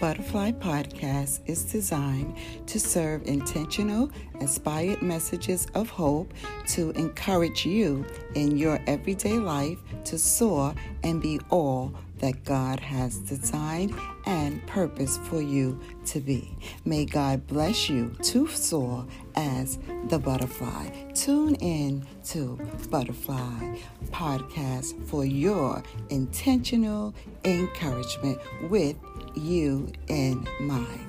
Butterfly Podcast is designed to serve intentional, inspired messages of hope to encourage you in your everyday life to soar and be all that God has designed and purpose for you to be. May God bless you to soar as the butterfly. Tune in to Butterfly Podcast for your intentional encouragement with you in mind.